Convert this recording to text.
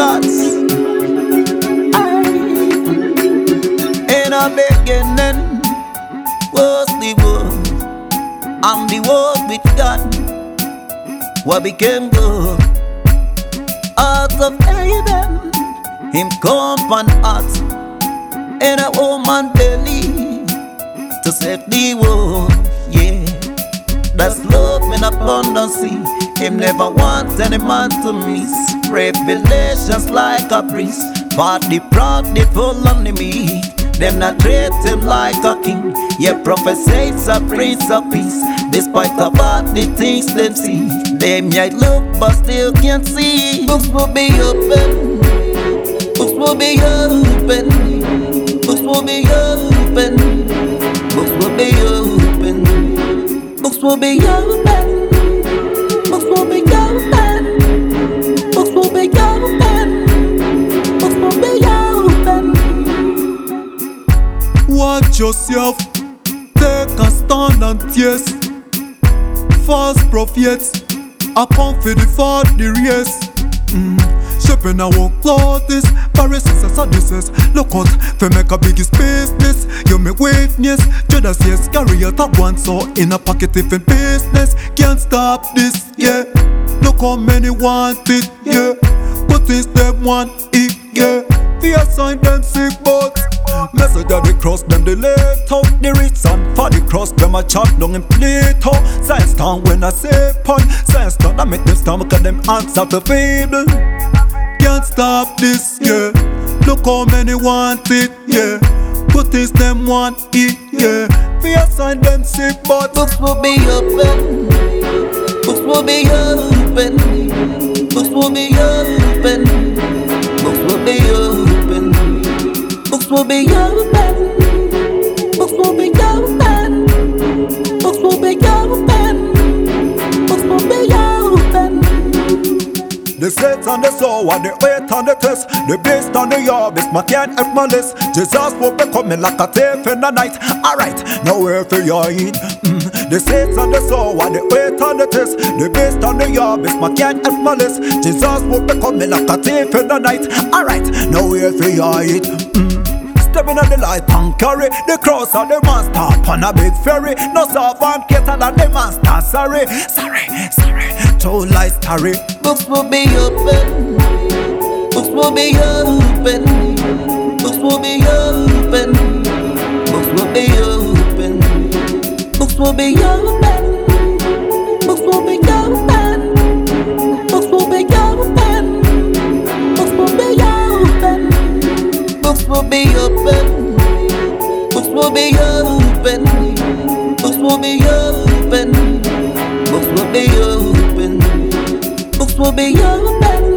gods. In a beginning was the world, and the world with God, what became good. Out of heaven, Him come on us. in a woman belly to save the world. Yeah, that's love in abundance. Him never wants any man to miss revelations like a priest. But the proud, they full on me. Them not treat him like a king. Yeah, prophesies a prince of peace. Despite of all the things them see, them might look but still can't see. Books will be open. Books will be open. Books will be open. Books will be open. Books will be open. Yourself, take a stand and taste. False prophets, I come for the race. Mm. Shaping our clothes, Pharisees and Sadducees. Look out, for make a biggest business. You make witness, Judas yes, carry a top one, so in a pocket if in business. Can't stop this, yeah. Look how many want it, yeah. But it's them want it, yeah. Fear sign them sick, but Message of the cross, them they the later The and for the cross, them a chop down in Plato Science town when I say pun Science town I make them stomach and them answer to feeble Can't stop this, yeah Look how many want it, yeah But it's them want it, yeah Fear sign them sick, but Books will be open. Books will be open. Books will be open. Books will be open. Books will be open. Books will be open. Books will be open. Books will be open. The saints and the soul and the weight and the test The beast and the yarbis, my can't help my list Jesus will be coming like a thief in the night Alright, nowhere for your eat mm. The saints and the soul and the weight and the test The beast and the yarbis, my can't help my list Jesus will be coming like a thief in the night Alright, nowhere for your eat mm. Stepping on the light and carry the cross of the monster on a big ferry. No servant cater than the master. Sorry, sorry, sorry. Two lies carry. Books will be open. Books will be open. Books will be open. Books will be open. Books will be open. Open. Books will be open. Books will be open. Books will be open.